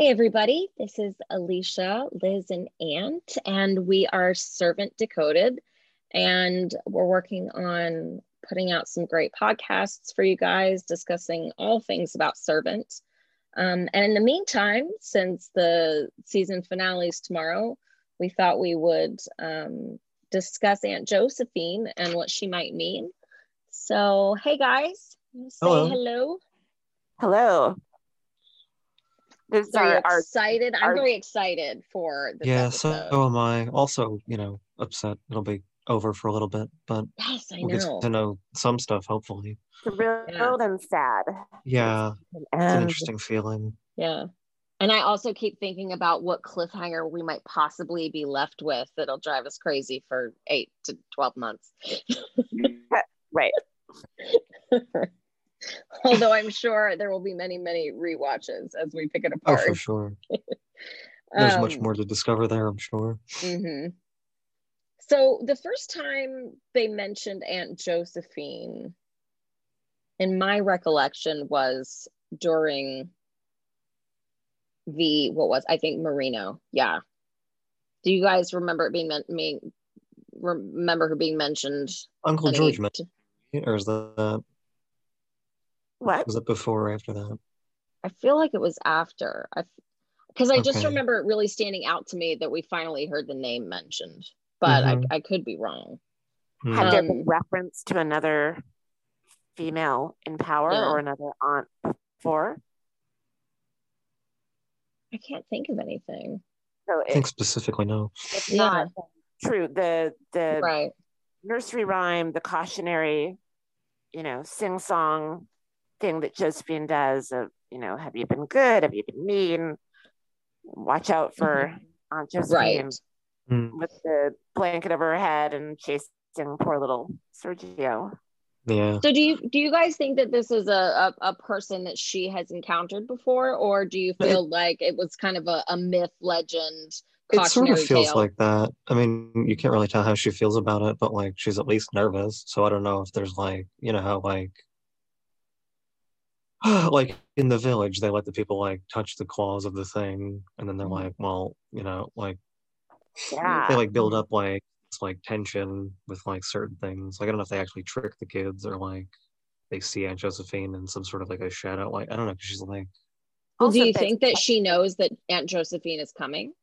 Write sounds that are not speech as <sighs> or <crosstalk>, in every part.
Hey, everybody. This is Alicia, Liz, and Ant, and we are Servant Decoded. And we're working on putting out some great podcasts for you guys discussing all things about Servant. Um, and in the meantime, since the season finale is tomorrow, we thought we would um, discuss Aunt Josephine and what she might mean. So, hey guys, say Hello. hello. Hello. This is So our, you're our excited. I'm very excited for this Yeah, so am I. Also, you know, upset it'll be over for a little bit, but yes, I we'll get know. to know some stuff, hopefully. thrilled Yeah. and sad. Yeah, it's an interesting feeling. Yeah. And I also keep thinking about what cliffhanger we might possibly be left with that'll drive us crazy for eight to 12 months. <laughs> right. <laughs> <laughs> Although I'm sure there will be many, many rewatches as we pick it apart. Oh, for sure. <laughs> There's much Um, more to discover there, I'm sure. mhm. So the first time they mentioned Aunt Josephine, in my recollection, was during the what was I think Marino. Yeah. Do you guys remember it being meant me remember her being mentioned? Uncle George met, or is that What? was it before or after that? I feel like it was after. I because I just remember it really standing out to me that we finally heard the name mentioned, but Mhm. I, I could be wrong. Hmm. Had there been Um, reference to another female in power Yeah. or another aunt before? I can't think of anything. So I think specifically no. it's Yeah. not true. The the Right. nursery rhyme, the cautionary, you know, sing song thing that Josephine does of, you know, have you been good? Have you been mean? Watch out for Aunt Josephine Right. Hmm. with the blanket over her head and chasing poor little Sergio. Yeah. So do you do you guys think that this is a, a, a person that she has encountered before, or do you It- feel like it was kind of a, a myth, legend, It sort of feels tale? like that. I mean, you can't really tell how she feels about it, but like she's at least nervous. So I don't know if there's like, you know, how like <sighs> like in the village they let the people like touch the claws of the thing and then they're Mhm. like, well, you know, like Yeah. they like build up like it's like tension with like certain things. Like I don't know if they actually trick the kids or like they see Aunt Josephine in some sort of like a shadow. Like I don't know, 'cause she's like well, do you think that she knows that Aunt Josephine is coming?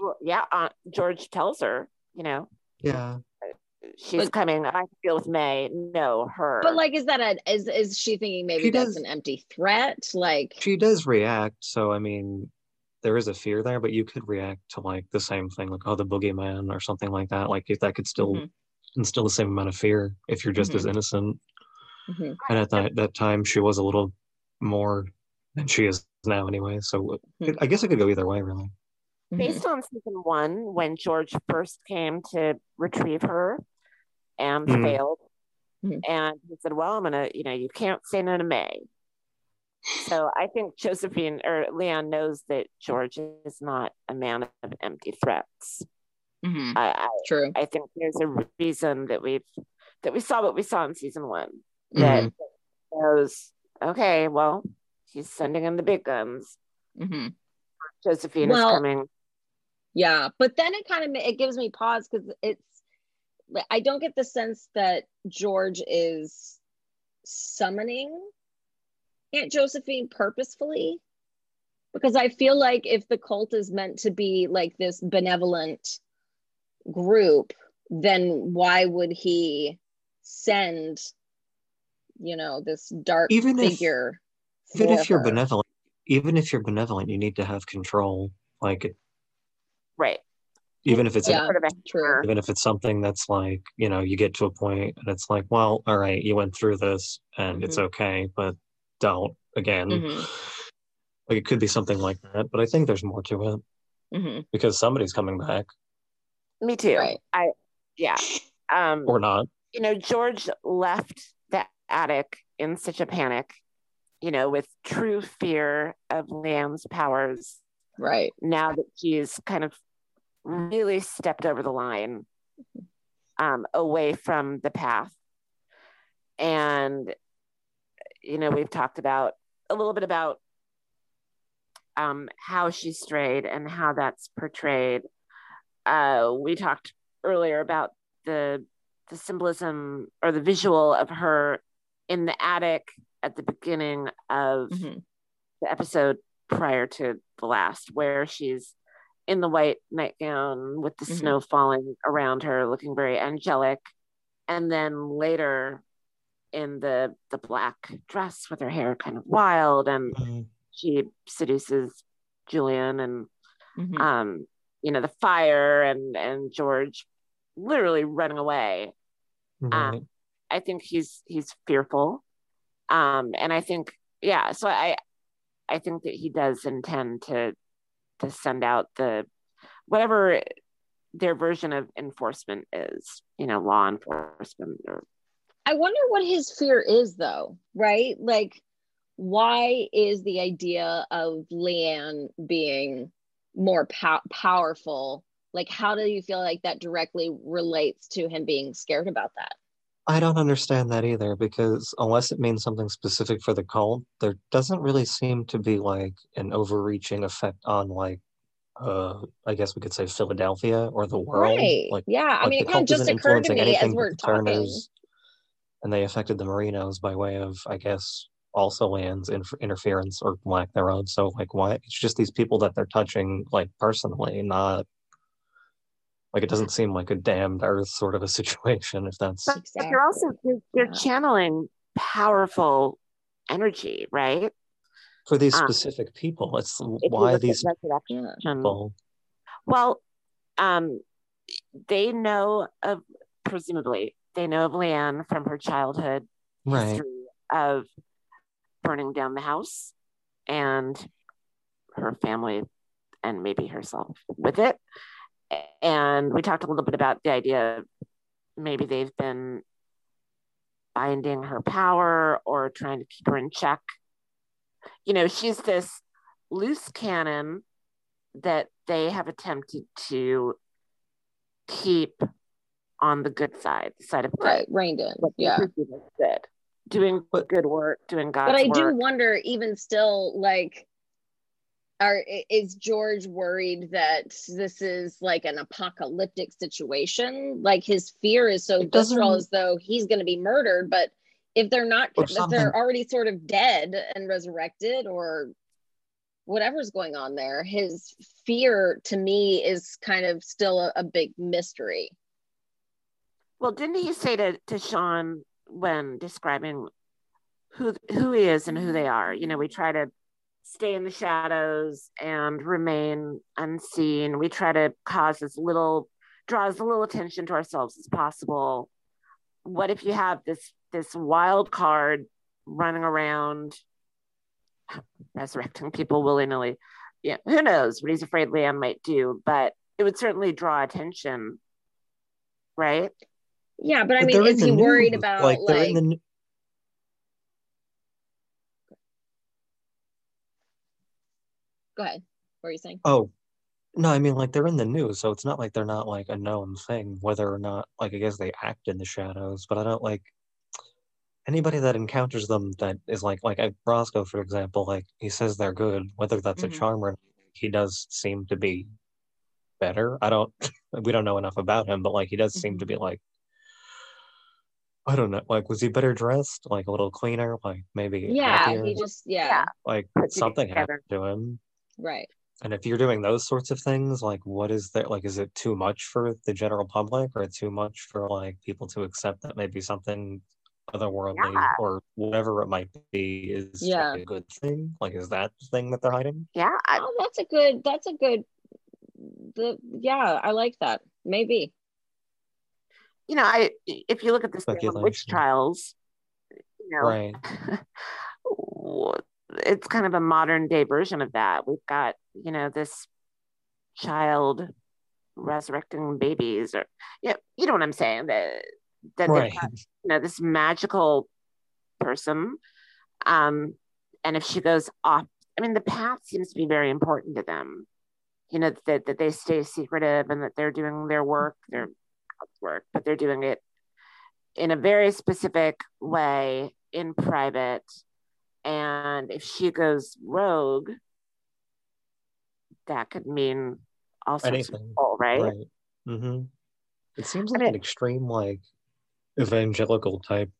Well, yeah, Aunt George tells her, you know, yeah. She's But- coming. I can deal with May. No, her. But like, is that a is is she thinking maybe She that's does- an empty threat? Like, she does react so i mean there is a fear there but you could react to like the same thing like oh the boogeyman or something like that like if that could still Mhm. instill the same amount of fear if you're just as Mhm. innocent mhm. and at that, that time she was a little more than she is now anyway so it, i guess it could go either way really Mhm. based on season one, when George first came to retrieve her and Mhm. failed, Mhm. and he said, "Well, I'm gonna, you know, you can't say no to May." So I think Josephine or Leanne knows that George is not a man of empty threats. Mhm. I, I, True. I think there's a reason that we've that we saw what we saw in season one that Mm-hmm. knows. Okay, well, he's sending in the big guns. Mhm. Josephine Well, is coming. Yeah, but then it kind of it gives me pause because it's I don't get the sense that George is summoning Aunt Josephine purposefully because I feel like if the cult is meant to be like this benevolent group, then why would he send you know this dark Even if- even for if you're benevolent even if you're benevolent you need to have control like Right. Even if it's Yeah. Sort a True. even if it's something that's like you know you get to a point and it's like well all right you went through this and it's Mhm. okay but don't again Mhm. like it could be something like that but i think there's more to it Mhm. because somebody's coming back Me too. Right. I yeah. Um or not you know, George left the attic in such a panic, you know, with true fear of Leanne's powers. Right. Now that she's kind of really stepped over the line um, away from the path. And, you know, we've talked about a little bit about um, how she strayed and how that's portrayed. Uh, we talked earlier about the the symbolism or the visual of her in the attic at the beginning of Mhm. the episode prior to the last, where she's in the white nightgown with the Mhm. snow falling around her, looking very angelic, and then later in the the black dress with her hair kind of wild, and Mhm. she seduces Julian and Mhm. um, you know, the fire and and George literally running away. Um, I think he's he's fearful. Um, and I think yeah, so I I think that he does intend to to send out the whatever their version of enforcement is, you know, law enforcement or I wonder what his fear is, though, right? Like, why is the idea of Leanne being more pow- powerful? Like, how do you feel like that directly relates to him being scared about that? I don't understand that either because unless it means something specific for the cult, there doesn't really seem to be like an overreaching effect on like uh I guess we could say Philadelphia or the world. right. Like yeah. I mean, it kind of just occurred to me as we're talking. Turners, and they affected the Marinos by way of, I guess, also lands inf- interference or lack thereof. So like, why? It's just these people that they're touching, like personally, not like it doesn't seem like a damned earth sort of a <laughs> situation. If that's but, but they're also you're, they're Yeah. channeling powerful energy, right? for these Um, specific people, it's why these people. Well, um, they know of presumably they know of Leanne from her childhood Right. history of burning down the house and her family and maybe herself with it. And we talked a little bit about the idea of maybe they've been binding her power or trying to keep her in check. You know, she's this loose cannon that they have attempted to keep on the good side, the side of good. Right. Reined in. What they Yeah. good. Doing good work, doing God's but I work. do wonder, even still, like, are is George worried that this is like an apocalyptic situation? Like his fear is so visceral, as though he's going to be murdered. But if they're not, if they're already sort of dead and resurrected, or whatever's going on there, his fear to me is kind of still a, a big mystery. Well, didn't he say to, to Sean when describing who who he is and who they are? You know, we try to stay in the shadows and remain unseen. We try to cause as little draw as little attention to ourselves as possible. What if you have this this wild card running around resurrecting people willy-nilly? Yeah, who knows what he's afraid Leanne might do, but it would certainly draw attention, right? Yeah, but I But mean, is the he worried news. about like like? they're in the n- Go ahead. What are you saying? oh no, I mean like they're in the news, so it's not like they're not like a known thing, whether or not like I guess they act in the shadows, but I don't like anybody that encounters them that is like like Roscoe, for example, like he says they're good, whether that's Mhm. a charm or he does seem to be better. I don't <laughs> we don't know enough about him, but like he does seem to be like I don't know, like was he better dressed, like a little cleaner, like maybe Yeah, happier, he just yeah, Yeah. like Put something happened to him. Right. And if you're doing those sorts of things, like what is there like is it too much for the general public or too much for like people to accept that maybe something otherworldly Yeah. or whatever it might be is Yeah. a good thing? Like is that the thing that they're hiding? Yeah, I, Oh, that's a good. That's a good. The yeah, I like that. Maybe. you know, I if you look at the Salem witch trials, you know, Right. <laughs> it's kind of a modern day version of that. We've got, you know, this child resurrecting babies or yeah, you know what I'm saying? That that Right. got, you know, this magical person. Um, and if she goes off, I mean the path seems to be very important to them. You know, that that they stay secretive and that they're doing their work, their work, but they're doing it in a very specific way in private. And if she goes rogue, that could mean all sorts Anything. of people, right? Right. Mm-hmm. It seems like mean- an extreme, like evangelical type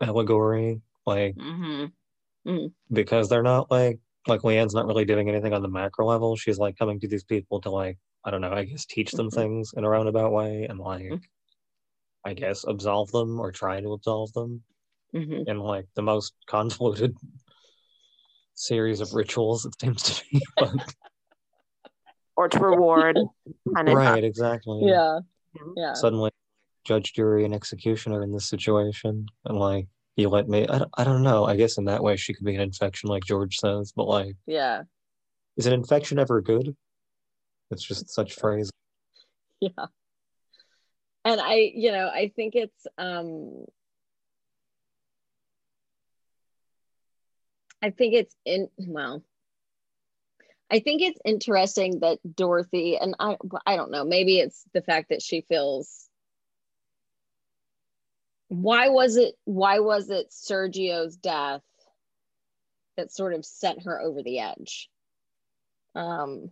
allegory, like Mm-hmm. because they're not like like Leanne's not really doing anything on the macro level. She's like coming to these people to like I don't know, I guess teach them Mhm. things in a roundabout way and like Mhm. I guess absolve them or try to absolve them Mm-hmm. in like the most convoluted series of rituals it seems to be. <laughs> But, <laughs> Or to reward punish. right, exactly. Yeah. Mhm. Yeah. Suddenly, judge, jury, and executioner in this situation, and like you let me. I don't, I don't know. I guess in that way she could be an infection, like George says. But like, Yeah. is an infection ever good? It's just such phrase. <laughs> Yeah. And I, you know, I think it's um I think it's in well I think it's interesting that Dorothy and I I don't know, maybe it's the fact that she feels why was it why was it Sergio's death that sort of sent her over the edge? Um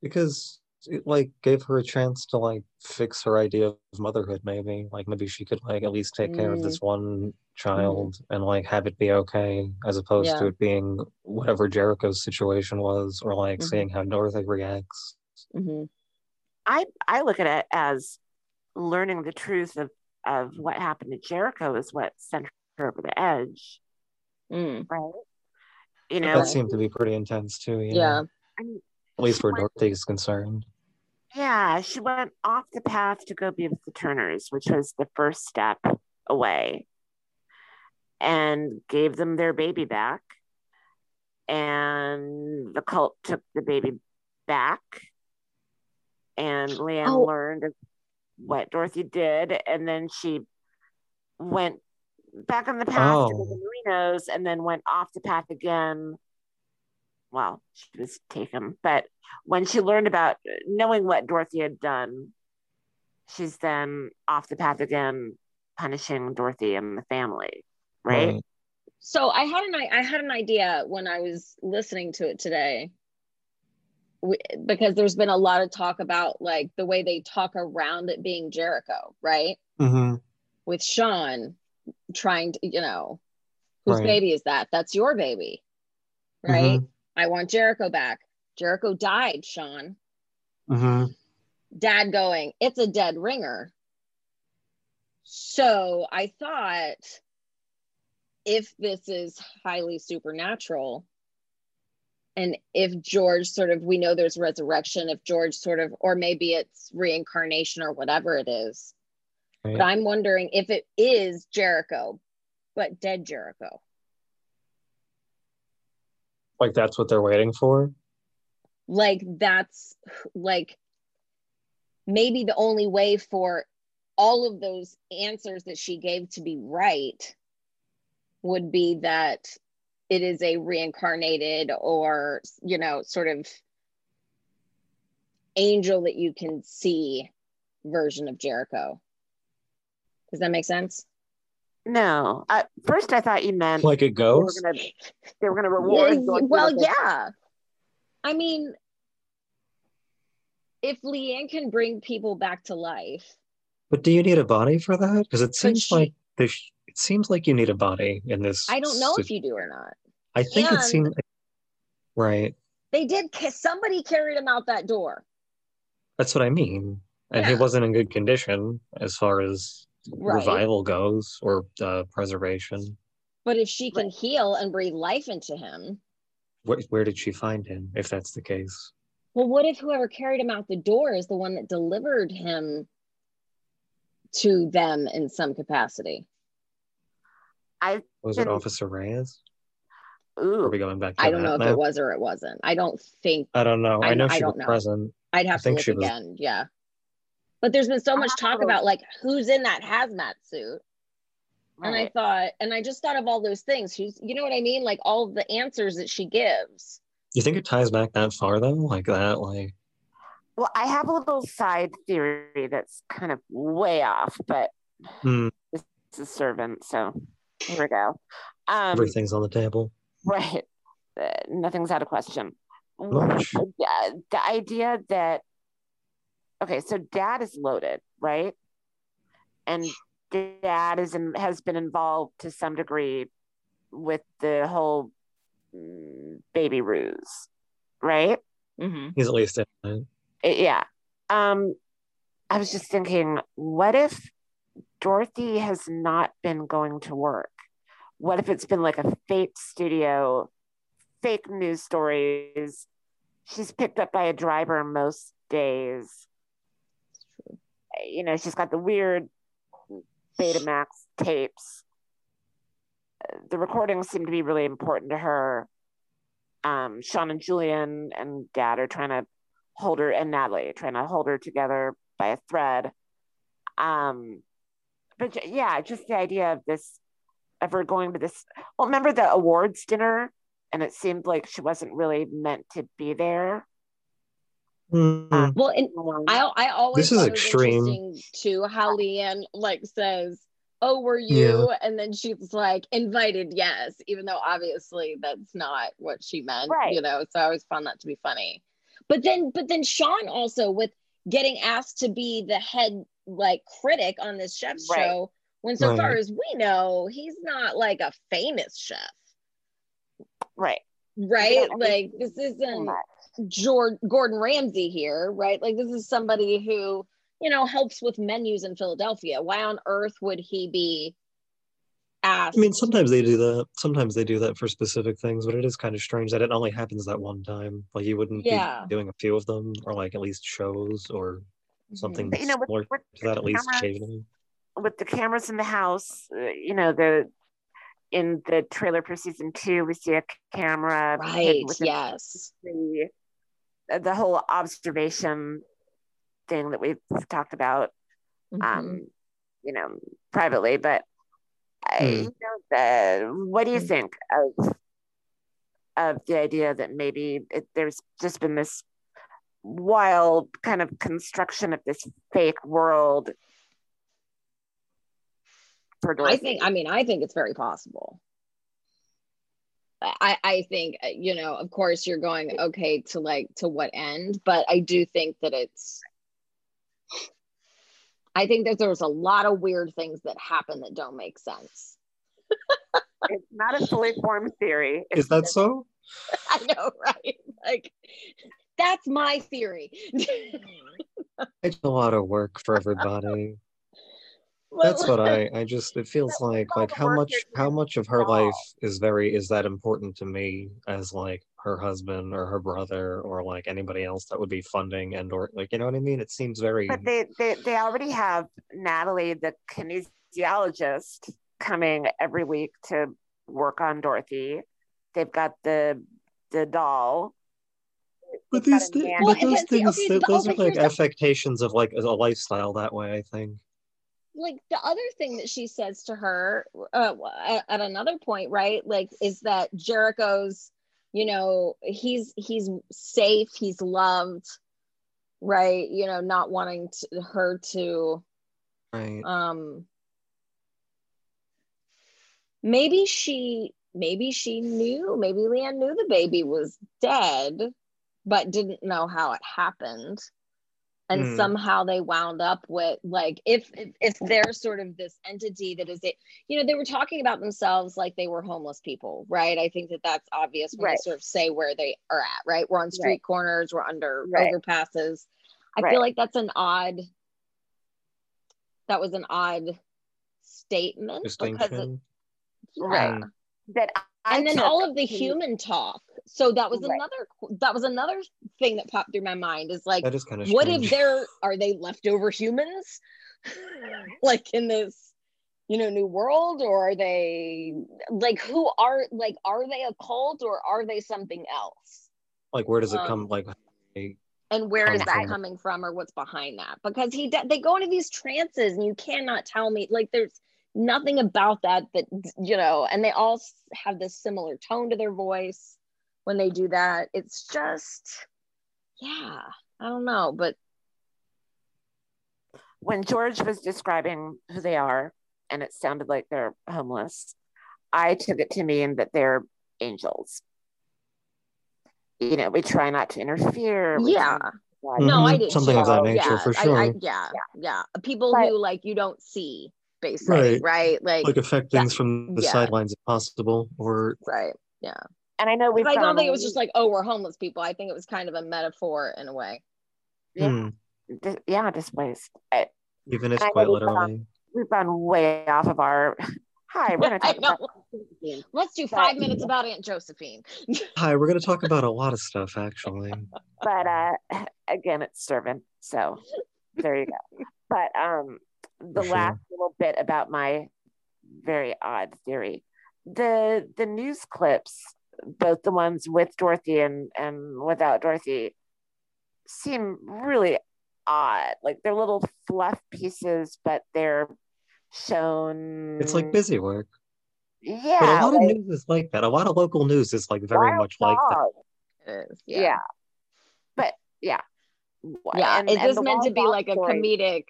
because it like gave her a chance to like fix her idea of motherhood maybe like maybe she could like at least take care of this one child and like have it be okay as opposed to it being whatever jericho's situation was or like Mhm. seeing how dorothy reacts mhm. I I look at it as learning the truth of of what happened to Jericho is what sent her over the edge, Mm. right? You know that seemed to be pretty intense too yeah, Yeah. I mean, at least she where went- dorothy's concerned yeah, she went off the path to go be with the Turners, which was the first step away, and gave them their baby back. And the cult took the baby back, and oh. Leanne Oh. learned what Dorothy did, and then she went back on the path to Oh. the Marinos, and then went off the path again. Well, she was taken, but when she learned about knowing what Dorothy had done, she's then off the path again, punishing Dorothy and the family, right? So I had an I I had an idea when I was listening to it today, we, because there's been a lot of talk about like the way they talk around it being Jericho, right? Mm-hmm. With Sean trying to, you know, whose Right. baby is that? That's your baby, right? I want Jericho back. Jericho died, Sean. Mm-hmm. Dad going, it's a dead ringer. So I thought if this is highly supernatural, and if George sort of, we know there's resurrection, if George sort of, or maybe it's reincarnation or whatever it is. Right. But I'm wondering if it is Jericho, but dead Jericho. Like that's what they're waiting for. like that's like maybe the only way for all of those answers that she gave to be right would be that it is a reincarnated or you know sort of angel that you can see version of jericho does that make sense No, at first I thought you meant Like it they were gonna they were gonna reward. Yeah, Dorothy well yeah i mean if leanne can bring people back to life But do you need a body for that? Because it seems she- like there's. It seems like you need a body in this. i don't know si- if you do or not I think it and- seemed. Right. they did somebody carried him out that door That's what I mean. And he wasn't in good condition as far as Right. revival goes or uh, preservation. but if she can heal and breathe life into him Where, where did she find him, if that's the case? well what if whoever carried him out the door is the one that delivered him to them in some capacity I Was it Officer Reyes? Are we going back to i don't that know if now? it was or it wasn't i don't think I don't know. I, I- know I she was know. present. i'd have to think look she was- yeah but there's been so much talk about like who's in that hazmat suit And I thought, and I just thought of all those things. She's, you know what I mean? Like all the answers that she gives. You think it ties back that far though? Like that? Like Well, I have a little side theory that's kind of way off, but hmm, it's a servant, so here we go. Um, everything's on the table. Right. Uh, nothing's out of question. Much. yeah, the idea that okay, so dad is loaded, right? And dad is in, has been involved to some degree with the whole mm, baby ruse, right? Mm-hmm. He's at least in it. It- yeah. Um, I was just thinking, what if Dorothy has not been going to work? What if it's been like a fake studio, fake news stories? She's picked up by a driver most days. You know, she's got the weird Betamax tapes. The recordings seem to be really important to her. Um, Sean and Julian and Dad are trying to hold her, and Natalie trying to hold her together by a thread. Um, but yeah, just the idea of this, of her going to this. Well, remember the awards dinner, and it seemed like she wasn't really meant to be there. Mm, Well, and I I always This is thought it was extreme. interesting too how Leanne like says, "Oh, were you?" And then she's like, "Invited, yes," even though obviously that's not what she meant, Right. you know. So I always found that to be funny. But then, but then Sean also with getting asked to be the head like critic on this chef's Right. show, when so far as we know, he's not like a famous chef, Right. right? Yeah, like this isn't. Much. George Gordon Ramsay here, right? Like this is somebody who, you know, helps with menus in Philadelphia. Why on earth would he be asked? I mean, sometimes they do that. Sometimes they do that for specific things, but it is kind of strange that it only happens that one time. Like you wouldn't Yeah. be doing a few of them, or like at least shows or something But, you know, with, similar with to that at least cameras- occasionally. with the cameras in the house, uh, you know, the in the trailer for season two, we see a camera right. within Yes. the the whole observation thing that we've talked about, Mhm. um, you know, privately. But I, Hmm. you know, the, what do you Hmm. think of of the idea that maybe it, there's just been this wild kind of construction of this fake world for I think. I mean, I think it's very possible. I, I think uh, you know of course you're going okay to like to what end but i do think that it's i think that there's a lot of weird things that happen that don't make sense <laughs> it's not a fully formed theory. Is that so? <laughs> I know, right? Like, that's my theory. <laughs> It's a lot of work for everybody. Well, That's what <laughs> I I just it feels like like how much how much of her life is very is that important to me as like her husband or her brother or like anybody else that would be funding and or like you know what I mean? It seems very But they, they they already have Natalie, the kinesiologist, coming every week to work on Dorothy. They've got the the doll. But these a thi- nanny. Well, but those things okay, those are like affectations of like a lifestyle that way, I think. Like the other thing that she says to her uh, at, at another point, right? Like, is that Jericho's, you know, he's he's safe, he's loved, right? You know, not wanting to, her to Right. um maybe she maybe she knew maybe leanne knew the baby was dead but didn't know how it happened and Hmm. somehow they wound up with like if, if if they're sort of this entity that is it you know they were talking about themselves like they were homeless people right i think that that's obvious when Right. they sort of say where they are at right we're on street Right. corners we're under Right. overpasses i Right. feel like that's an odd that was an odd statement because it, yeah. Right. That I and then all of the human talk. So that was Right. another that was another thing that popped through my mind is like That is kind of what strange. if they're are they leftover humans? <laughs> Like in this you know new world or are they like who are like are they a cult or are they something else? Like where does it um, come like they- and where is that from- coming from or what's behind that? Because he de- they go into these trances and you cannot tell me like there's nothing about that that you know and they all have this similar tone to their voice when they do that it's just yeah i don't know but when George was describing who they are, and it sounded like they're homeless, I took it to mean that they're angels. you know, we try not to interfere. Yeah. No, I Mhm. did Something of that nature, yeah, for I- sure. I, yeah, yeah. People But- who like you don't see, basically, Right. right? Like, Like affect Yeah. things from the Yeah. sidelines if possible, or right. Yeah. And I know we. I don't think it was just like, oh, we're homeless people. I think it was kind of a metaphor in a way. Yeah. hmm, yeah displaced. I, even if I quite we found- literally. we've gone way off of our. Hi, we're going <laughs> to talk about. Let's do But- five minutes about Aunt Josephine. <laughs> Hi, we're going to talk about a lot of stuff actually. but uh again it's servant so there you go but um the sure. last little bit about my very odd theory the the news clips both the ones with dorothy and and without dorothy seem really odd like they're little fluff pieces but they're shown It's like busy work. yeah But a lot of news is like that. A lot of local news is like very wild much like that. dog. It is. yeah. but yeah Yeah. And- is and this meant to be dog like a comedic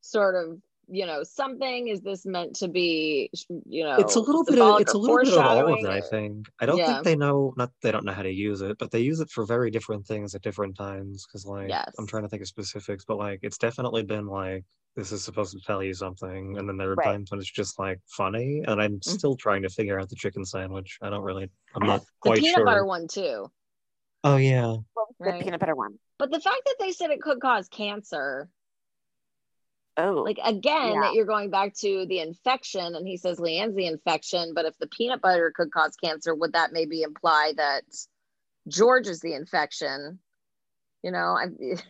sort of, you know, something? Is this meant to be, you know, It's a little bit of it's a little bit of all of foreshadowing it, I think. I don't Yeah. think they know not they don't know how to use it, but they use it for very different things at different times. Cause like Yes. I'm trying to think of specifics, but like it's definitely been like this is supposed to tell you something, and then there are Right. times when it's just like funny, and I'm mm-hmm. still trying to figure out the chicken sandwich. I don't really I'm not quite The peanut sure. butter one too. Oh yeah. What was Right. the peanut butter one? But the fact that they said it could cause cancer, Oh, like again, Yeah. that you're going back to the infection, and he says Leanne's the infection. But if the peanut butter could cause cancer, would that maybe imply that George is the infection? You know, I. It's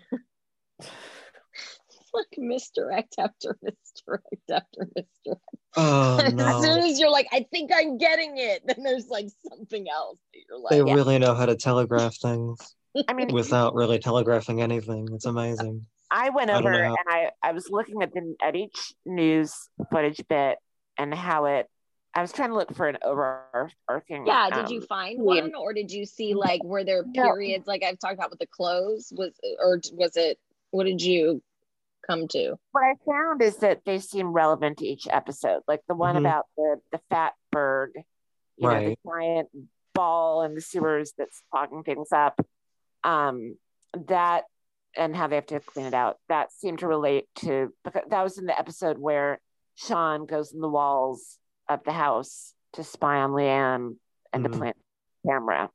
<laughs> like misdirect after misdirect after misdirect. Oh <laughs> as soon as you're like, I think I'm getting it, <laughs> then there's like something else that you're like, They Yeah. really know how to telegraph things I mean, without really telegraphing anything. It's amazing. I went over know and I, I was looking at the at each news footage bit and how it. I was trying to look for an overarching. Yeah, did um, you find yeah. one or did you see like were there No. periods like I've talked about with the clothes was or was it what did you come to? What I found is that they seem relevant to each episode. Like the one Mhm. about the the fat bird, you know, the giant ball in the sewers that's clogging things up. Um, that and how they have to clean it out. That seemed to relate to because that was in the episode where Sean goes in the walls of the house to spy on Leanne and Mhm. to plant camera.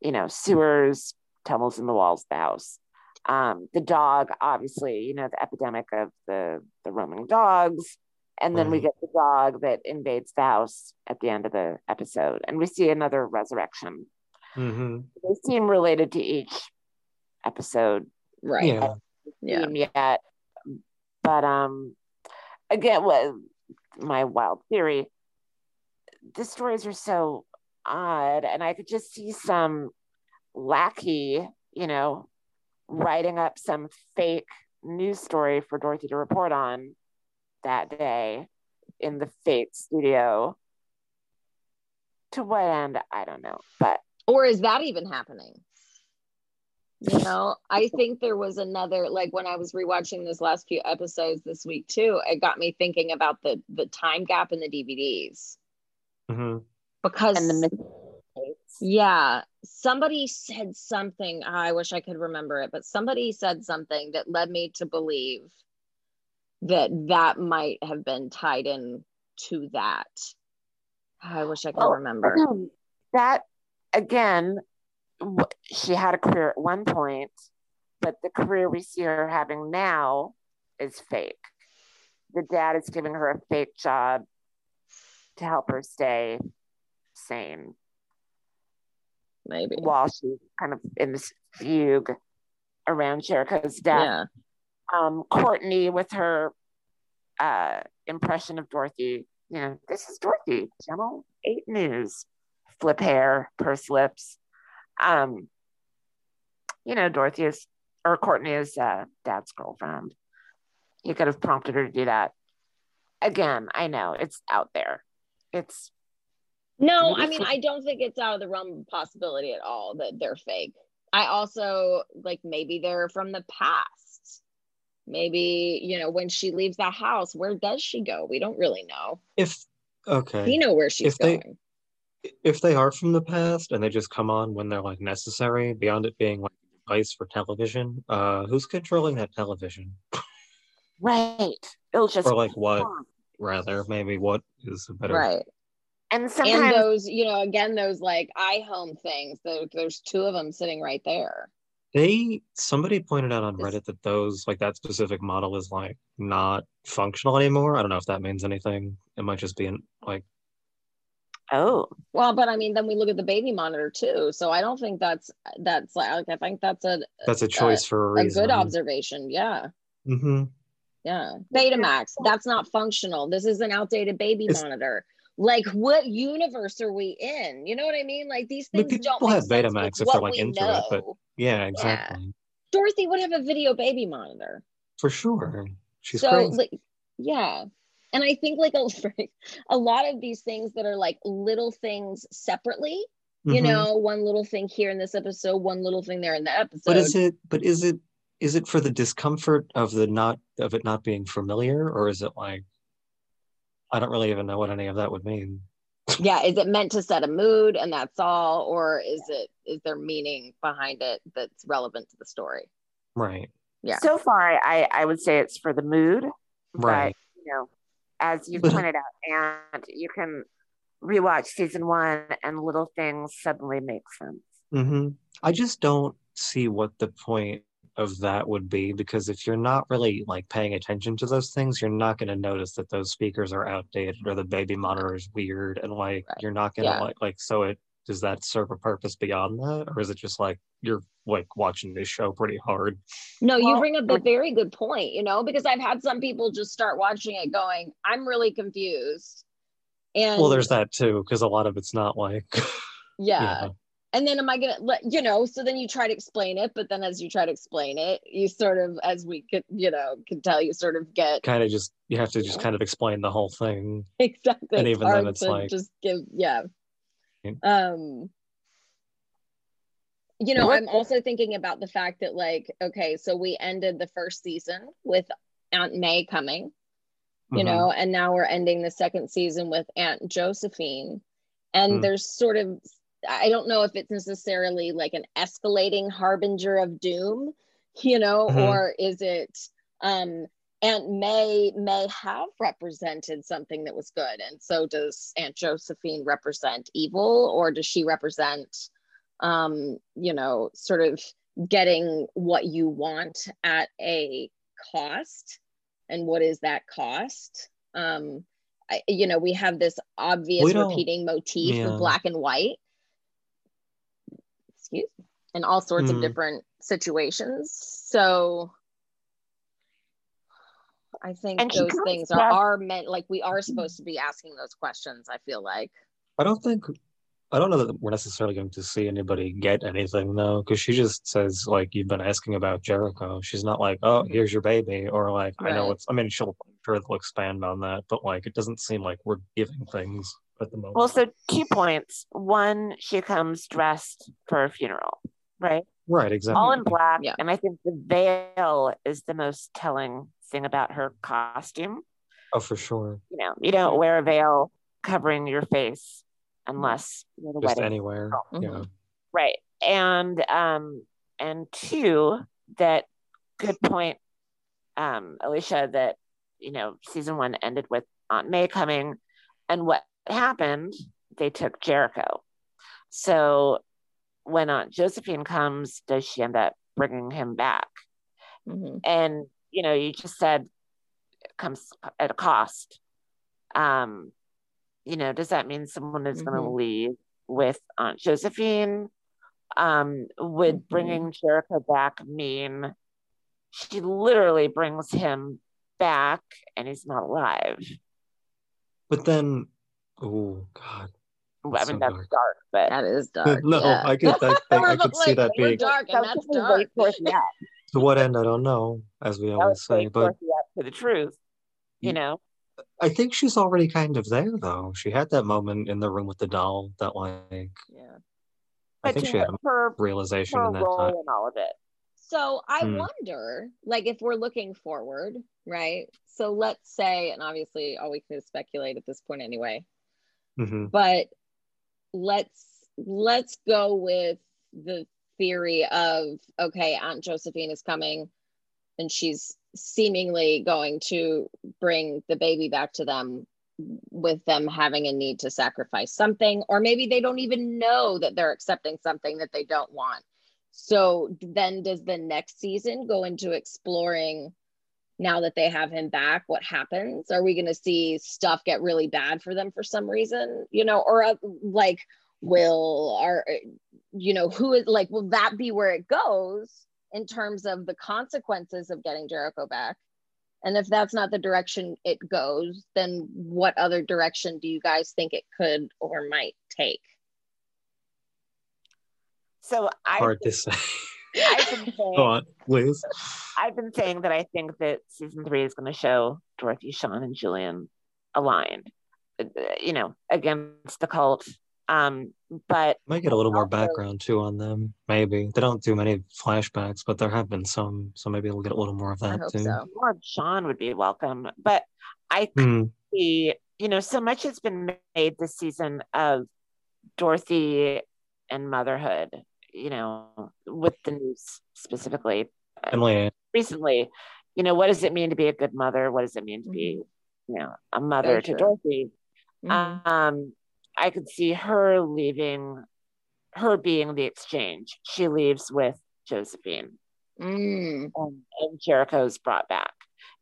You know, sewers, tunnels in the walls of the house. Um, the dog, obviously, you know, the epidemic of the the roaming dogs. And then we get the dog that invades the house at the end of the episode. And we see another resurrection. hmm They seem related to each episode Right. Yeah. Yeah. yet. But um again what my wild theory, the stories are so odd and I could just see some lackey, you know, writing up some fake news story for Dorothy to report on that day in the fake studio. To what end, I don't know. But Or is that even happening? You know, I think there was another like when I was rewatching this last few episodes this week too, it got me thinking about the the time gap in the DVDs. hmm Because and the mistakes. Yeah, somebody said something. ah, I wish I could remember it, but somebody said something that led me to believe that that might have been tied in to that. I wish I could Oh, remember. that again wh- she had a career at one point but the career we see her having now is fake the dad is giving her a fake job to help her stay sane Maybe. while she's kind of in this fugue around Jericho's death Yeah. um, Courtney with her uh, impression of Dorothy. You know, this is Dorothy, Channel 8 News. Flip hair, purse lips. Um, you know, Dorothy is, or Courtney is uh, dad's girlfriend. You could have prompted her to do that. Again, I know it's out there. It's No, I mean, I don't think it's out of the realm of possibility at all that they're fake. I also like maybe they're from the past. Maybe, you know, when she leaves the house, where does she go? We don't really know. If okay, We know where she's If they- going. If they are from the past and they just come on when they're like necessary, beyond it being like a device for television, uh, who's controlling that television? Right. It'll just or like what? Rather, maybe what is a better Right. And sometimes And those, you know, again, those like iHome things, there- there's two of them sitting right there. They somebody pointed out on Reddit that those like that specific model is like not functional anymore. I don't know if that means anything. It might just be an, like oh, Well, but I mean, then we look at the baby monitor too. So I don't think that's that's like I think that's a that's a choice for a a good observation. Yeah. hmm Yeah. Betamax, that's not functional. This is an outdated baby It's- monitor. Like, what universe are we in? You know what I mean? Like, these I mean, things don't people have sense with Betamax if they're, like, we into it, but- Yeah, exactly. Dorothy would have a video baby monitor. For sure. She's so, crazy. like, yeah. And I think, like, a, <laughs> a lot of these things that are like little things separately, you Mhm. know, one little thing here in this episode, one little thing there in the episode. But is it but is it is it for the discomfort of the not of it not being familiar or is it like I don't really even know what any of that would mean. yeah is it meant to set a mood and that's all or is it is there meaning behind it that's relevant to the story Right. Yeah. so far I, I would say it's for the mood. Right. But, you know, as you <laughs> pointed out, and you can rewatch season one and little things suddenly make sense. hmm I just don't see what the point of that would be because if you're not really like paying attention to those things, you're not going to notice that those speakers are outdated or the baby monitor is weird and like Right. you're not going to Yeah. like like so it does that serve a purpose beyond that or is it just like you're like watching this show pretty hard? no you Well, bring up a very good point you know because i've had some people just start watching it going i'm really confused and Well, there's that too because a lot of it's not like <laughs> yeah. and then am i gonna let you know so then you try to explain it but then as you try to explain it you sort of as we could you know can tell you sort of get kind of just you have to just kind of explain the whole thing. <laughs> exactly And even then it's like- just give yeah Yeah. Um you know What- i'm also thinking about the fact that like okay so we ended the first season with aunt may coming you Mhm. know and now we're ending the second season with aunt josephine and Mm. there's sort of i don't know if it's necessarily like an escalating harbinger of doom you know Mhm. or is it um aunt may may have represented something that was good. And so does aunt josephine represent evil or does she represent um you know sort of getting what you want at a cost? And what is that cost? Um I, you know we have this obvious repeating motif yeah. of black and white. Excuse? Me in all sorts of Hmm. different situations. So i think And those things are, back- are meant like we are mm-hmm. supposed to be asking those questions i feel like I don't think I don't know that we're necessarily going to see anybody get anything though, because she just says like you've been asking about Jericho. She's not like, oh, mm-hmm. here's your baby, or like I know it's. I mean, she'll I'm sure they'll expand on that, but like it doesn't seem like we're giving things at the moment. Well, so two points. One, she comes dressed for a funeral, right? right, exactly. All in black. Yeah. And I think the veil is the most telling thing about her costume. oh, for sure. You know, you don't wear a veil covering your face unless you're the Just wedding. anywhere. Mhm. Yeah. Right. And um and two, that good point, um, Alicia, that you know, season one ended with Aunt May coming, and what happened, they took Jericho. So when Aunt Josephine comes, does she end up bringing him back? Mhm. And you know, you just said it comes at a cost. Um, you know, does that mean someone is going to leave with Aunt Josephine? Um, would Mhm. bringing Jericho back mean she literally brings him back and he's not alive? But then, oh God, I mean, so that's dark. dark, but that is <laughs> dark no, yeah. I could, I, I, I <laughs> could see that being dark and that's was way dark towards the end. To what end. I don't know, as we That always say, but towards to the truth. You You- know, I think she's already kind of there, though. She had that moment in the room with the doll that, like, yeah I but think to she had a her, realization her in that role time. in all of it. So I Hmm. wonder, like, if we're looking forward, right? So let's say, and obviously all we can do is speculate at this point anyway, hmm but let's let's go with the theory of okay, Aunt Josephine is coming and she's seemingly going to bring the baby back to them with them having a need to sacrifice something or maybe they don't even know that they're accepting something that they don't want. So then does the next season go into exploring now that they have him back what happens? Are we going to see stuff get really bad for them for some reason you know or uh, like will are you know who is like will that be where it goes in terms of the consequences of getting jericho back and if that's not the direction it goes, then what other direction do you guys think it could or might take? So I Hard to say. I've been saying, <laughs> Go on, Liz. I've been saying that I think that season three is going to show Dorothy, Sean, and Julian aligned, uh, you know, against the cult. Um, but Might get a little more background too on them. Maybe they don't do many flashbacks, but there have been some, so maybe we'll get a little more of I that hope too. so. more of Sean would be welcome. But I Hmm. see, you know, so much has been made this season of Dorothy and motherhood, you know, with the news specifically And Leanne, recently. You know, what does it mean to be a good mother? What does it mean to be, you know, a mother Very to true. Dorothy? Mhm. Um, I could see her leaving, her being the exchange. She leaves with Josephine, Mm. and, and Jericho's brought back,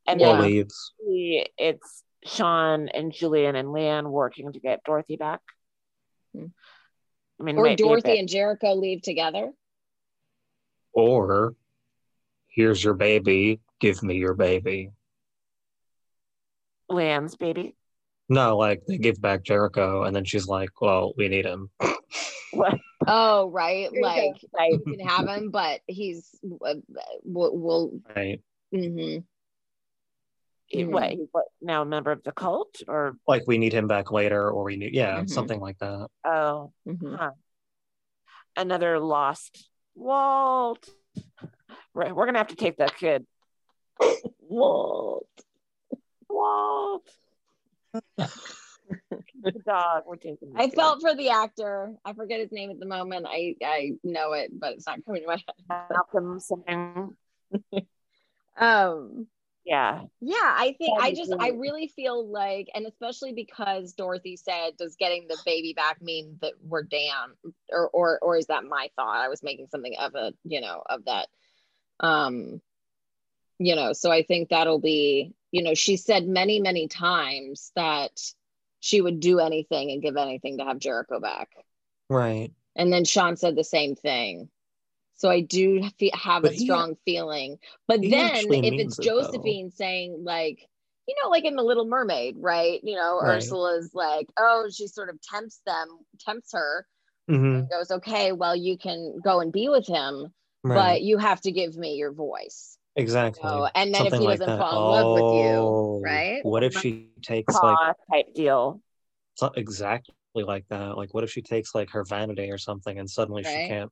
and Yeah. then leaves. we- it's Sean and Julian and Leanne working to get Dorothy back. Hmm. I mean, Or might be a Dorothy and Jericho leave together. Or here's your baby, give me your baby. Leanne's baby. No, like they give back Jericho, and then she's like, "Well, we need him." Oh, right. There you go. Like Right. you can have him, but he's uh, will. will right? mhm. He- What? He's what, now a member of the cult, or Like we need him back later, or we need, yeah, Mhm. something like that. oh, Mhm. huh. another lost Walt. Right, we're gonna have to take that kid. <laughs> Walt. Walt. Dog. We're taking. I kid. felt for the actor. I forget his name at the moment. I I know it, but it's not coming to my head. Malcolm something. <laughs> Um. Yeah. Yeah, I think I just I really feel like, and especially because Dorothy said, "Does getting the baby back mean that we're down?" Or or or is that my thought? I was making something of a you know of that. Um, you know, so I think that'll be you know she said many many times that she would do anything and give anything to have Jericho back, Right. and then Sean said the same thing. So I do fe- have But a he- strong feeling. But then if it's it, though. Josephine saying like, you know, like in the Little Mermaid, right? You know, Right. Ursula's like, oh, she sort of tempts them, tempts her, hmm and goes, okay, well, you can go and be with him, Right. but you have to give me your voice. Exactly. Oh, and then Something if he like doesn't that. fall in love with you, Oh, right? What if she takes like type deal. so- exactly like that? Like, what if she takes like her vanity or something, and suddenly Right. she can't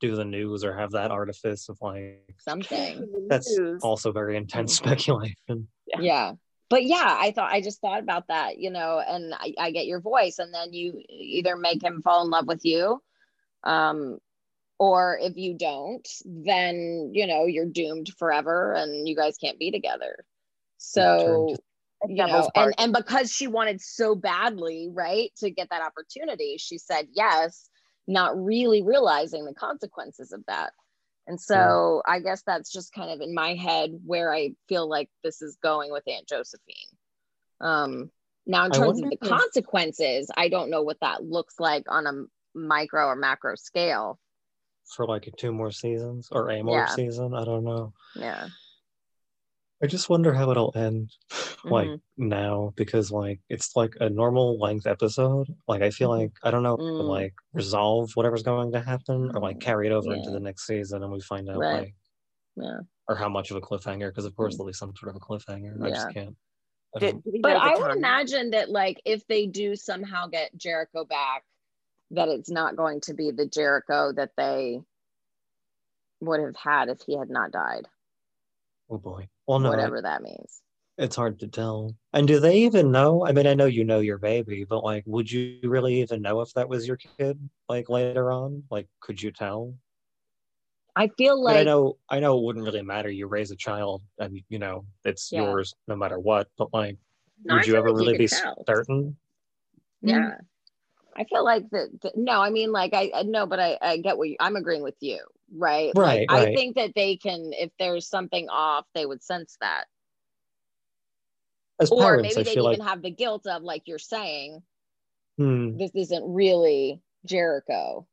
do the news or have that artifice of like something. <laughs> that's also very intense <laughs> speculation. Yeah. yeah but yeah i thought i just thought about that you know and I, I get your voice and then you either make him fall in love with you um or if you don't then you know you're doomed forever and you guys can't be together. So you know and and because she wanted so badly right to get that opportunity she said yes not really realizing the consequences of that. And so i guess that's just kind of in my head where i feel like this is going with aunt josephine. Um now in terms of the consequences i don't know what that looks like on a micro or macro scale for like two more seasons or a more Yeah. season. I don't know. yeah I just wonder how it'll end, <laughs> like Mhm. now, because like it's like a normal length episode. Like I feel Mhm. like I don't know, if it'll, Mm. like resolve whatever's going to happen, or like Mm, carry it over into the next season, and we find out Right. like yeah or how much of a cliffhanger. Because of course Mm. there'll be some sort of a cliffhanger. I just can't. I Did, don't- did he but I would imagine that like if they do somehow get Jericho back, that it's not going to be the Jericho that they would have had if he had not died, oh boy. Well, no. I- whatever that means. It's hard to tell. And do they even know? I mean, I know you know your baby, but like, would you really even know if that was your kid? Like later on, like, could you tell? I feel But like I know, I know, it wouldn't really matter. You raise a child, and you know it's Yeah. yours no matter what. But like, No, I would you ever really could be tell. certain? Yeah. I feel like that. No, I mean, like I, I no, but I, I get what you, I'm agreeing with you, right? Right, Like, I think that they can, if there's something off, they would sense that, As or parents, maybe feel even like, have the guilt of, like you're saying, hmm, this isn't really Jericho.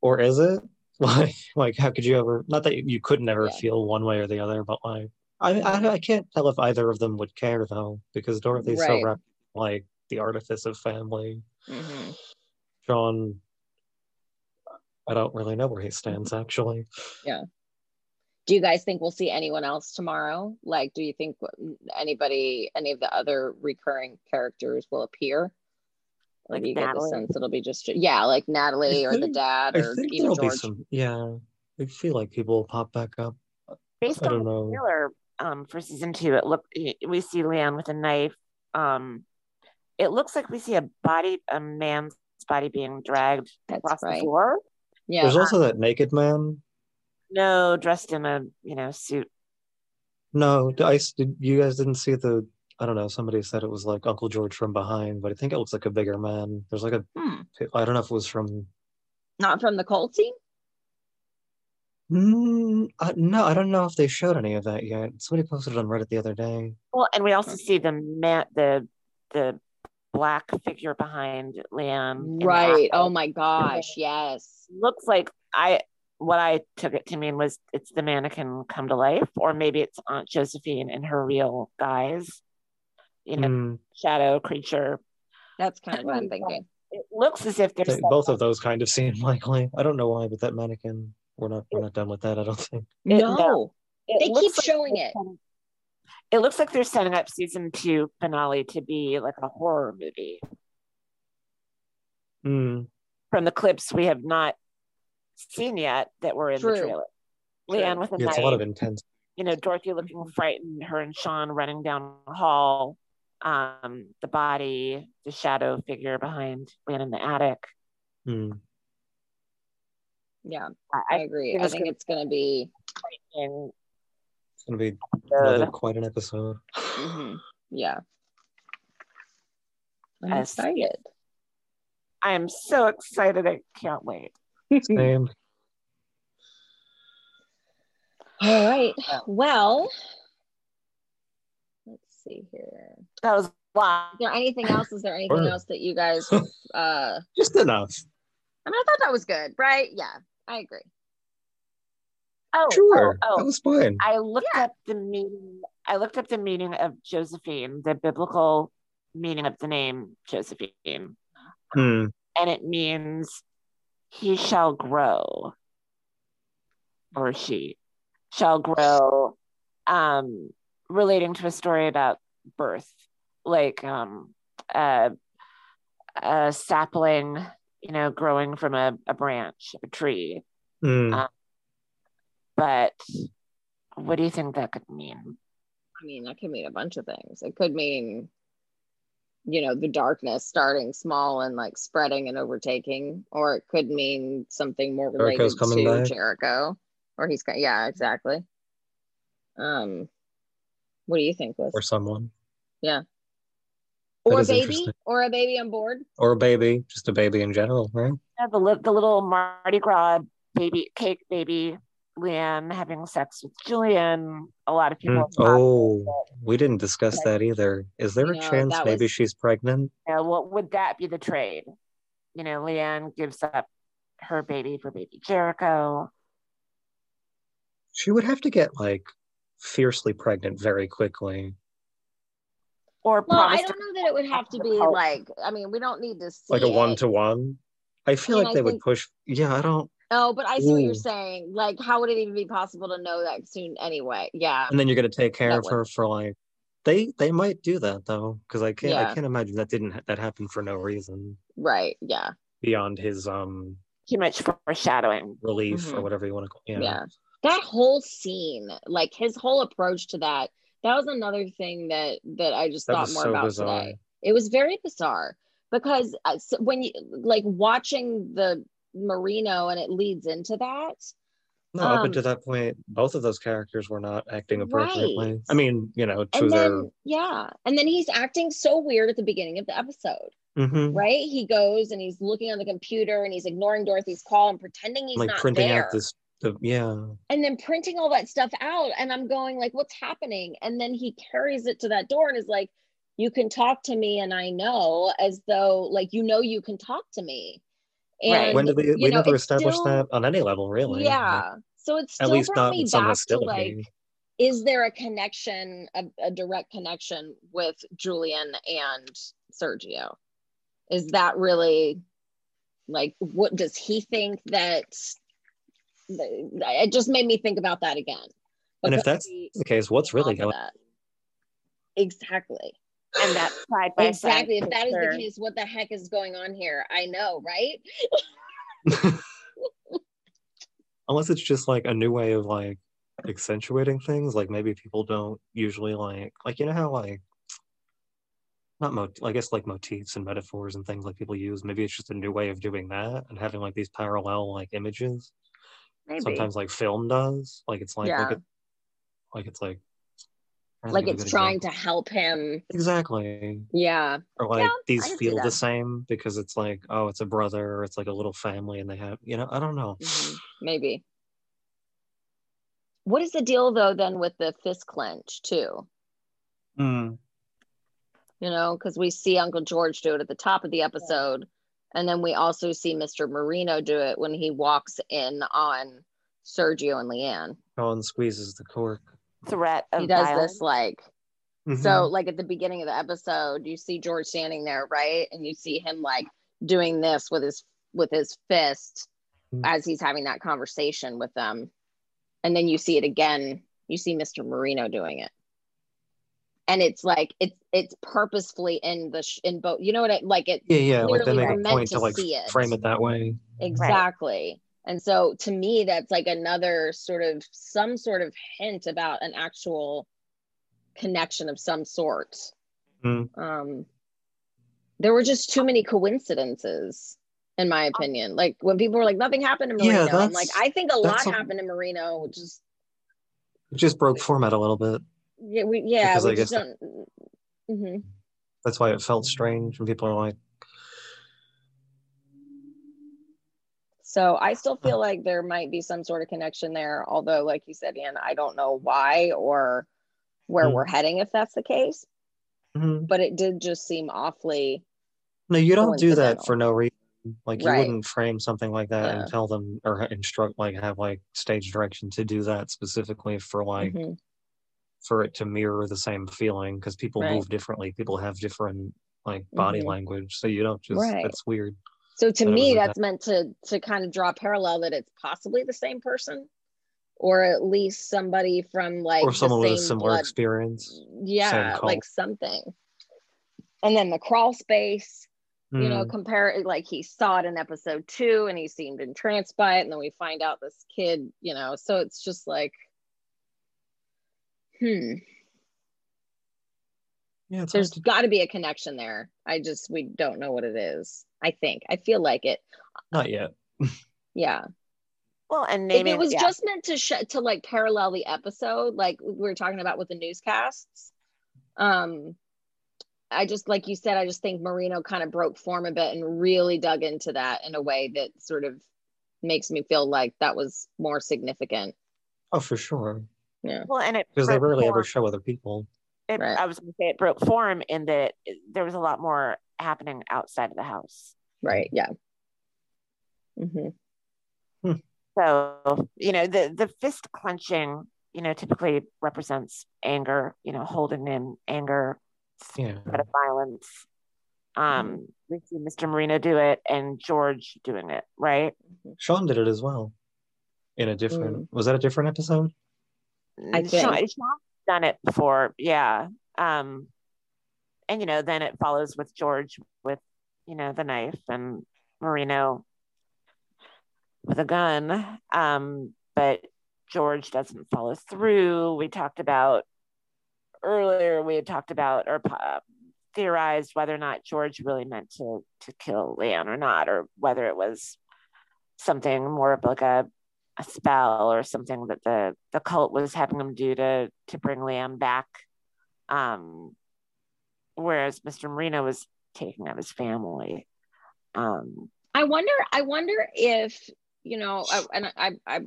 or is it? <laughs> Like, like, how could you ever? Not that you, you could never Yeah. feel one way or the other, but like, I, I, I can't tell if either of them would care though, because Dorothy's so wrapped like the artifice of family. Mhm. Sean, I don't really know where he stands actually. Yeah. Do you guys think we'll see anyone else tomorrow? Like, do you think anybody, any of the other recurring characters will appear? Or Like do you get the sense it'll be just, yeah, like Natalie or the dad I or think even there'll be George? some. Yeah, I feel like people will pop back up. Based I on don't the know. trailer um, for season two, it look we see Leanne with a knife. Um, it looks like we see a body, a man's body being dragged That's across the floor. Yeah. There's also that naked man. No, dressed in a you know suit. No, I did. You guys didn't see the. I don't know. Somebody said it was like Uncle George from behind, but I think it looks like a bigger man. There's like a. Hmm. I don't know if it was from. Not from the cult scene? Mm, I, no, I don't know if they showed any of that yet. Somebody posted it on Reddit the other day. Well, and we also see the man, the the black figure behind Leanne. Right. Oh my gosh. Yes. looks like I what I took it to mean was it's the mannequin come to life, or maybe it's Aunt Josephine in her real guise. You know, Mm, shadow creature. That's kind of what I'm <laughs> thinking. It looks as if there's they- both of those kind of seem <laughs> likely. I don't know why, but that mannequin. We're not. We're not done with that. I don't think. It- no. no. it They keep like showing they're it. setting- It looks like they're setting up season two finale to be like a horror movie. Mm, From the clips we have not seen yet that were in True. the trailer. True. Leanne with a yeah, it's a lot of intense. you know, Dorothy looking frightened, her and Sean running down the hall, um, the body, the shadow figure behind Leanne in the attic. Mm. Yeah, I, I I agree. I think it's going to be. Think It's gonna be another quite an episode. mhm, Yeah. I'm Yes. excited. I am so excited. I can't wait. <laughs> Same. All right. <sighs> Well, let's see here. That was a lot. there anything else? Is there anything else that you guys? <laughs> Uh, Just enough. I mean, I thought that was good, right? Yeah, I agree. Oh, Sure, oh, that oh. was fine. I looked Yeah. up the meaning. I looked up the meaning of Josephine, the biblical meaning of the name Josephine, Hmm. and it means he shall grow, or she shall grow, um, relating to a story about birth, like um, a, a sapling, you know, growing from a, a branch of a tree. Hmm. Uh, But what do you think that could mean? I mean, that could mean a bunch of things. It could mean, you know, the darkness starting small and like spreading and overtaking, or it could mean something more related to back. Jericho, or he's got, yeah, exactly. Um, what do you think, Liz? or someone Yeah. Or that a baby, or a baby on board. or a baby, just a baby in general, right? Yeah, the li- the little Mardi Gras baby cake baby Leanne having sex with Julian. A lot of people. Mm, have thought, Oh, we didn't discuss that either. Is there a know, chance maybe was- she's pregnant? you know, what would that be the trade? You know, Leanne gives up her baby for baby Jericho. She would have to get like fiercely pregnant very quickly. Or Well, I don't know that it would have to be Cult. like. I mean, we don't need to see Like a one to one. I feel mean, like I they would push yeah, I don't Oh, but I see what you're saying. Like, how would it even be possible to know that soon anyway? Yeah. and then you're gonna take care That of would- her for like they they might do that though, because I can't Yeah. I can't imagine that didn't ha- that happened for no reason Right. Yeah. beyond his um too much foreshadowing. relief or Mhm. whatever you want to call it. Yeah. That whole scene, like his whole approach to that, that was another thing that that I just That thought more so about bizarre. today. It was very bizarre because uh, s- when you like watching the Marino and it leads into that. No, up Um, until that point, both of those characters were not acting appropriately. Right. I mean, you know, to And their yeah, and then he's acting so weird at the beginning of the episode, Mhm. right? He goes and he's looking on the computer and he's ignoring Dorothy's call and pretending he's like not printing there. out this the yeah. and then printing all that stuff out and i'm going like what's happening and then he carries it to that door and is like you can talk to me and i know as though like you know you can talk to me and Right. When did we you we know, never established still- that on any level, really. Like, yeah so it's still at least brought not me some back to like is there a connection a, a direct connection with julian and sergio is that really like what does he think that it just made me think about that again And if that's we- the case, what's really going that. Exactly. And that side by side. Exactly. If that is the case, what the heck is going on here? I know, right? <laughs> unless it's just like a new way of like accentuating things like maybe people don't usually like like you know how like not mot i guess like motifs and metaphors and things like people use maybe it's just a new way of doing that and having like these parallel like images Maybe. sometimes like film does like it's like Yeah. like, it, like it's like trying to like think of a it's trying example. to help him. exactly Yeah. or like Yeah, these feel the same because it's like oh it's a brother or it's like a little family and they have you know i don't know mhm, Maybe. What is the deal though then with the fist clench too? Hmm. You know, because we see Uncle George do it at the top of the episode. And then we also see Mr. Marino do it when he walks in on Sergio and Leanne. Colin squeezes the cork threat of He does violence. this like Mhm. So, like at the beginning of the episode, you see George standing there, right? And you see him like doing this with his with his fist Mhm. as he's having that conversation with them. And then you see it again. You see Mr. Marino doing it. And it's like it's it's purposefully in the sh- in both. You know what I like it Yeah, yeah, like they make a point to to like see it. frame it that way. exactly. And so to me that's like another sort of some sort of hint about an actual connection of some sort Mm. um there were just too many coincidences in my opinion like when people were like nothing happened in Yeah, marino i'm like i think a lot a- happened in marino which is It just broke format a little bit. yeah we yeah Because we I just guess don't Mhm. That's why it felt strange when people are like, so i still feel like there might be some sort of connection there although like you said Ian, i don't know why or where Mm. we're heading if that's the case "Mhm." but it did just seem awfully no, you don't do that for no reason. Like you Right. wouldn't frame something like that Yeah. and tell them or instruct like have like stage direction to do that specifically for like Mhm. for it to mirror the same feeling because people Right. move differently. People have different like body Mhm. language, so you don't just. Right. It's weird. So to me, that's meant to to kind of draw a parallel that it's possibly the same person, or at least somebody from like or someone with a similar blood- experience. Yeah, like something. And then the crawl space, you know, Mm. compare it like he saw it in episode two and he seemed entranced by it, and then we find out this kid, you know, so it's just like, hmm, yeah, there's got to be a connection there. I just we don't know what it is. I think I feel like it. not yet. Yeah. well, and if it was yeah. just meant to sh- to like parallel the episode like we were talking about with the newscasts um i just like you said i just think marino kind of broke form a bit and really dug into that in a way that sort of makes me feel like that was more significant Oh, for sure. yeah well, and it Because they broke rarely ever show other people. it, Right. I was going to say it broke form in that there was a lot more happening outside of the house. right yeah hmm So, you know, the the fist clenching, you know, typically represents anger, you know, holding in anger, Yeah. threat of violence. Um, we see Mr. Marino do it and George doing it, right? Sean did it as well. In a different was that a different episode? I Sean, think. Sean's done it before, yeah. Um, and you know, then it follows with George with, you know, the knife and Marino with a gun. Um, but George doesn't follow through. We talked about earlier we had talked about or uh, theorized whether or not George really meant to to kill Leanne or not, or whether it was something more of like a a spell or something that the the cult was having him do to to bring Leanne back. Um, whereas Mr. Marino was taking out his family. Um, I wonder. I wonder if you know, I, and I, I,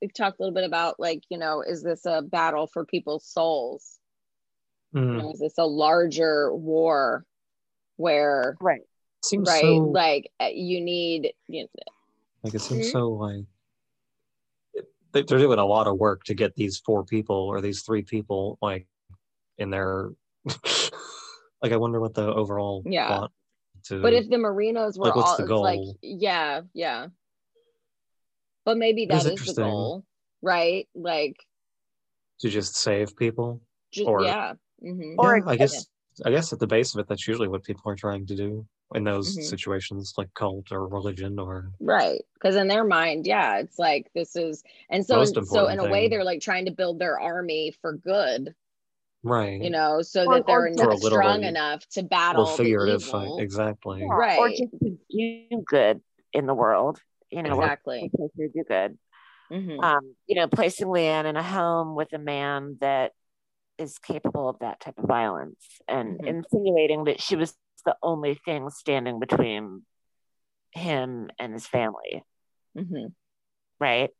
we've talked a little bit about like, you know, is this a battle for people's souls? Mm. You know, is this a larger war where, right, Seems right, so like uh, you need, you know, like it seems Mhm. so like they- they're doing a lot of work to get these four people or these three people like in their like I wonder what the overall Yeah. plot to but if the Marinos were Like, what's all, the it's like, yeah, yeah. But maybe It is that is the goal, right? Like, to just save people just, Or- yeah. hmm Or- yeah, I guess I guess at the base of it that's usually what people are trying to do in those Mhm. situations like cult or religion or Right. Because in their mind, yeah, it's like this is, and so, in, so in important a way, they're like trying to build their army for good, right you know, so Or- that they're or en- just- Or strong enough to battle or figurative the fight evil. exactly Yeah, or just to do good in the world. You know, Exactly. to do good. hmm Um, you know, placing Leanne in a home with a man that is capable of that type of violence and Mhm. insinuating that she was the only thing standing between him and his family, hmm right?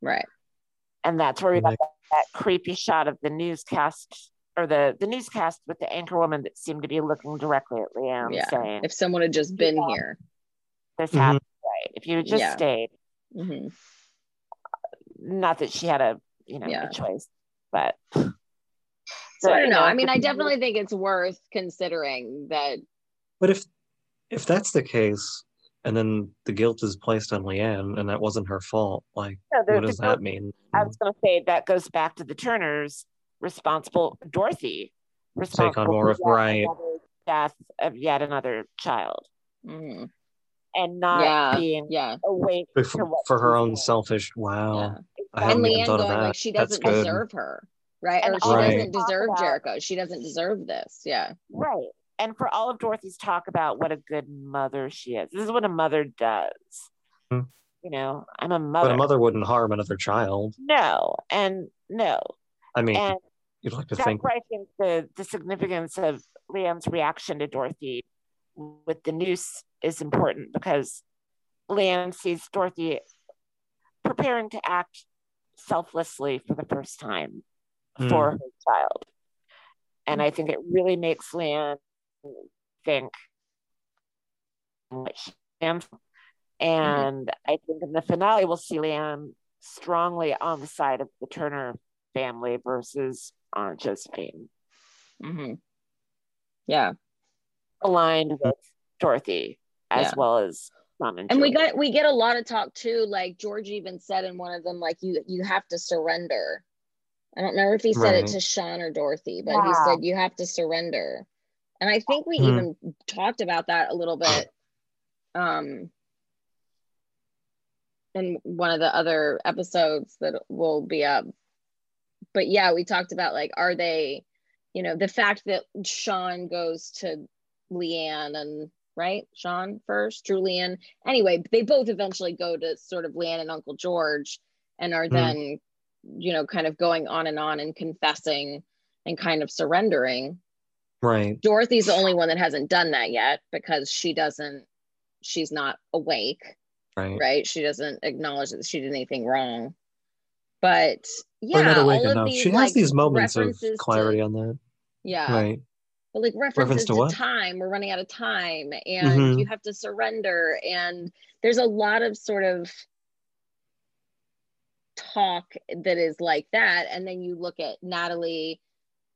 Right. And that's where we got that, that creepy shot of the newscast or the the newscast with the anchor woman that seemed to be looking directly at Leanne Yeah. saying, If someone had just been Yeah. here. "This Mhm. happened right. If you had just Yeah. stayed, hmm not that she had a you know Yeah. a choice, but So I don't know. I mean, I definitely think it's worth considering that. but if if that's the case and then the guilt is placed on Leanne and that wasn't her fault like No, what does guilt- that mean I was going to say that goes back to the Turners responsible, Dorothy responsible more for of- yet right. death of yet another child, Mhm. and not Yeah. being Yeah. awake for, for her own doing. selfish wow Yeah. I And haven't even Leanne thought of going that like she doesn't good deserve her, right? And or she all doesn't deserve about- Jericho. She doesn't deserve this. Yeah. Right. And for all of Dorothy's talk about what a good mother she is, this is what a mother does. Hmm. You know, I'm a mother. but a mother wouldn't harm another child No, and no. I mean And you'd like to that's think where I think the, the significance of Liam's reaction to Dorothy with the noose is important because Liam sees Dorothy preparing to act selflessly for the first time hmm. for her child. And I think it really makes Liam think what she stands for. Mm-hmm. And I think in the finale, we'll see Liam strongly on the side of the Turner family versus Aunt Josephine, hmm Yeah. aligned with Dorothy as Yeah. well as Mom and And we Julie. got we get a lot of talk too. Like George even said in one of them, like you you have to surrender. I don't remember if he said it to Sean or Dorothy, but he said you have to surrender. And I think we Hmm. even talked about that a little bit um in one of the other episodes that will be up. But yeah, we talked about like are they, you know, the fact that Sean goes to Leanne and right, Sean first, Julian. Anyway, they both eventually go to sort of Leanne and Uncle George and are Hmm. then, you know, kind of going on and on and confessing and kind of surrendering. right Dorothy's the only one that hasn't done that yet because she doesn't, she's not awake, right right? She doesn't acknowledge that she did anything wrong. But yeah, Or not awake all of these, she like, has these moments of references to- clarity on that. Yeah, right. But like references to to, what? time. We're running out of time and Mhm. you have to surrender and there's a lot of sort of talk that is like that and then you look at natalie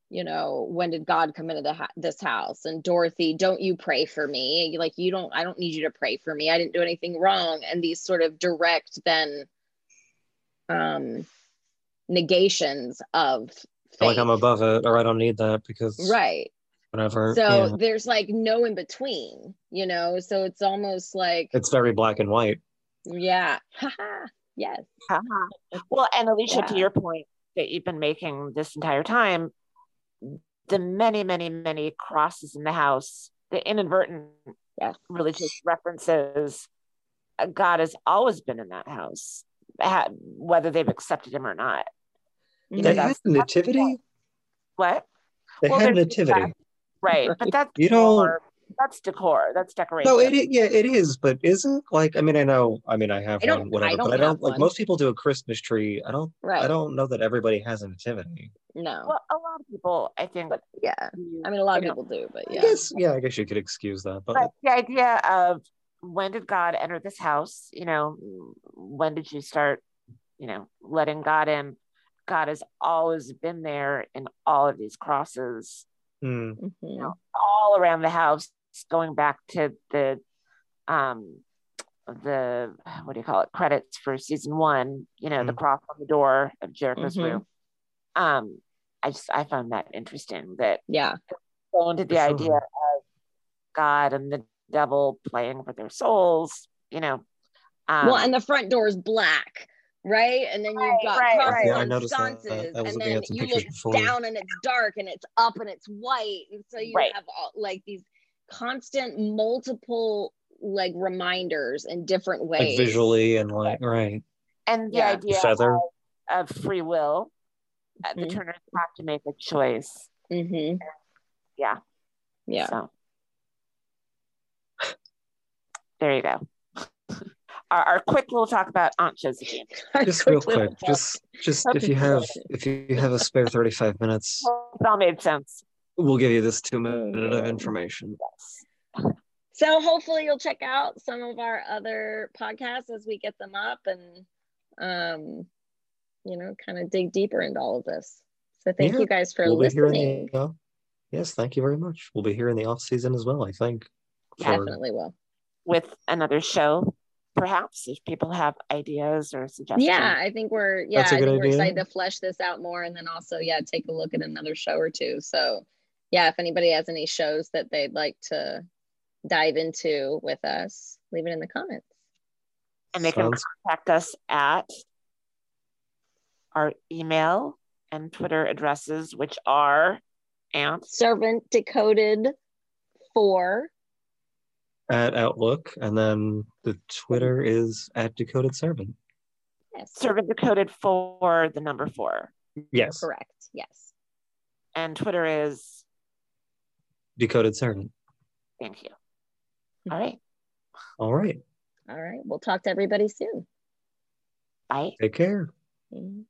you know when did god come into the ha- this house? And dorothy don't you pray for me? Like you don't i don't need you to pray for me. I didn't do anything wrong. And these sort of direct then um negations of like i'm above it or i don't need that because right. whatever so yeah. there's like no in between you know? So it's almost like it's very black and white. Yeah. <laughs> Yes. Uh-huh. Well, and Alicia, to your point that you've been making this entire time, the many, many, many crosses in the house, the inadvertent Yeah. religious references, uh, God has always been in that house, ha- whether they've accepted him or not. Mhm. They that's- had nativity. What? They Well, had there's nativity. Right. But that's You don't- more- that's decor. That's decoration. No, it is, yeah, it is, but isn't like I mean I know I mean I have I one whatever, I but I don't like one. most people do a Christmas tree. I don't Right. I don't know that everybody has a nativity. No. Well, a lot of people, I think, but yeah. use, I mean, a lot of you know, people do, but I yeah. guess yeah, I guess you could excuse that, but but the idea of when did God enter this house? You know, when did you start, you know, letting God in? God has always been there in all of these crosses, hmm, Mhm. know, all around the house, going back to the um the what do you call it credits for season one you know the Mm. cross on the door of jericho's Mhm. room um i just i found that interesting that Yeah. go into the For idea sure. of God and the devil playing for their souls, you know. Um, well, and the front door is black, right? And then you've got right, crosses right. Yeah, I on noticed that. sconces, I and then you pictures look before. down and it's dark, and it's up and it's white, and so you Right. have all, like these constant multiple like reminders in different ways. like visually and like right. and the yeah. idea Feather. of, of free will, uh, the Mhm. Turners have to make a choice. hmm Yeah. Yeah. So there you go. <laughs> our, our quick little talk about Aunt Josephine. <laughs> Just real quick, talk. just just Hope if you you have if you have a spare 35 minutes, Hope It all made sense. we'll give you this two minute of God. information. So hopefully you'll check out some of our other podcasts as we get them up and um you know kind of dig deeper into all of this. So thank Yeah, you guys for We'll be here in listening. the uh, yes, thank you very much. We'll be here in the off season as well, I think. for- Definitely will. With another show, perhaps if people have ideas or suggestions. Yeah, I think we're yeah, That's a I good think we're excited to flesh this out more and then also yeah, take a look at another show or two. So yeah, if anybody has any shows that they'd like to dive into with us, leave it in the comments. and they can contact us at our email and Twitter addresses, which are Aunt Servant decoded four. At Outlook, and then the Twitter is at Decoded Servant. Yes. Servant Decoded for the number four, Yes, Correct. Yes. and Twitter is Decoded Servant. thank you. All right, All right, All right. We'll talk to everybody soon. bye. take care. Mhm.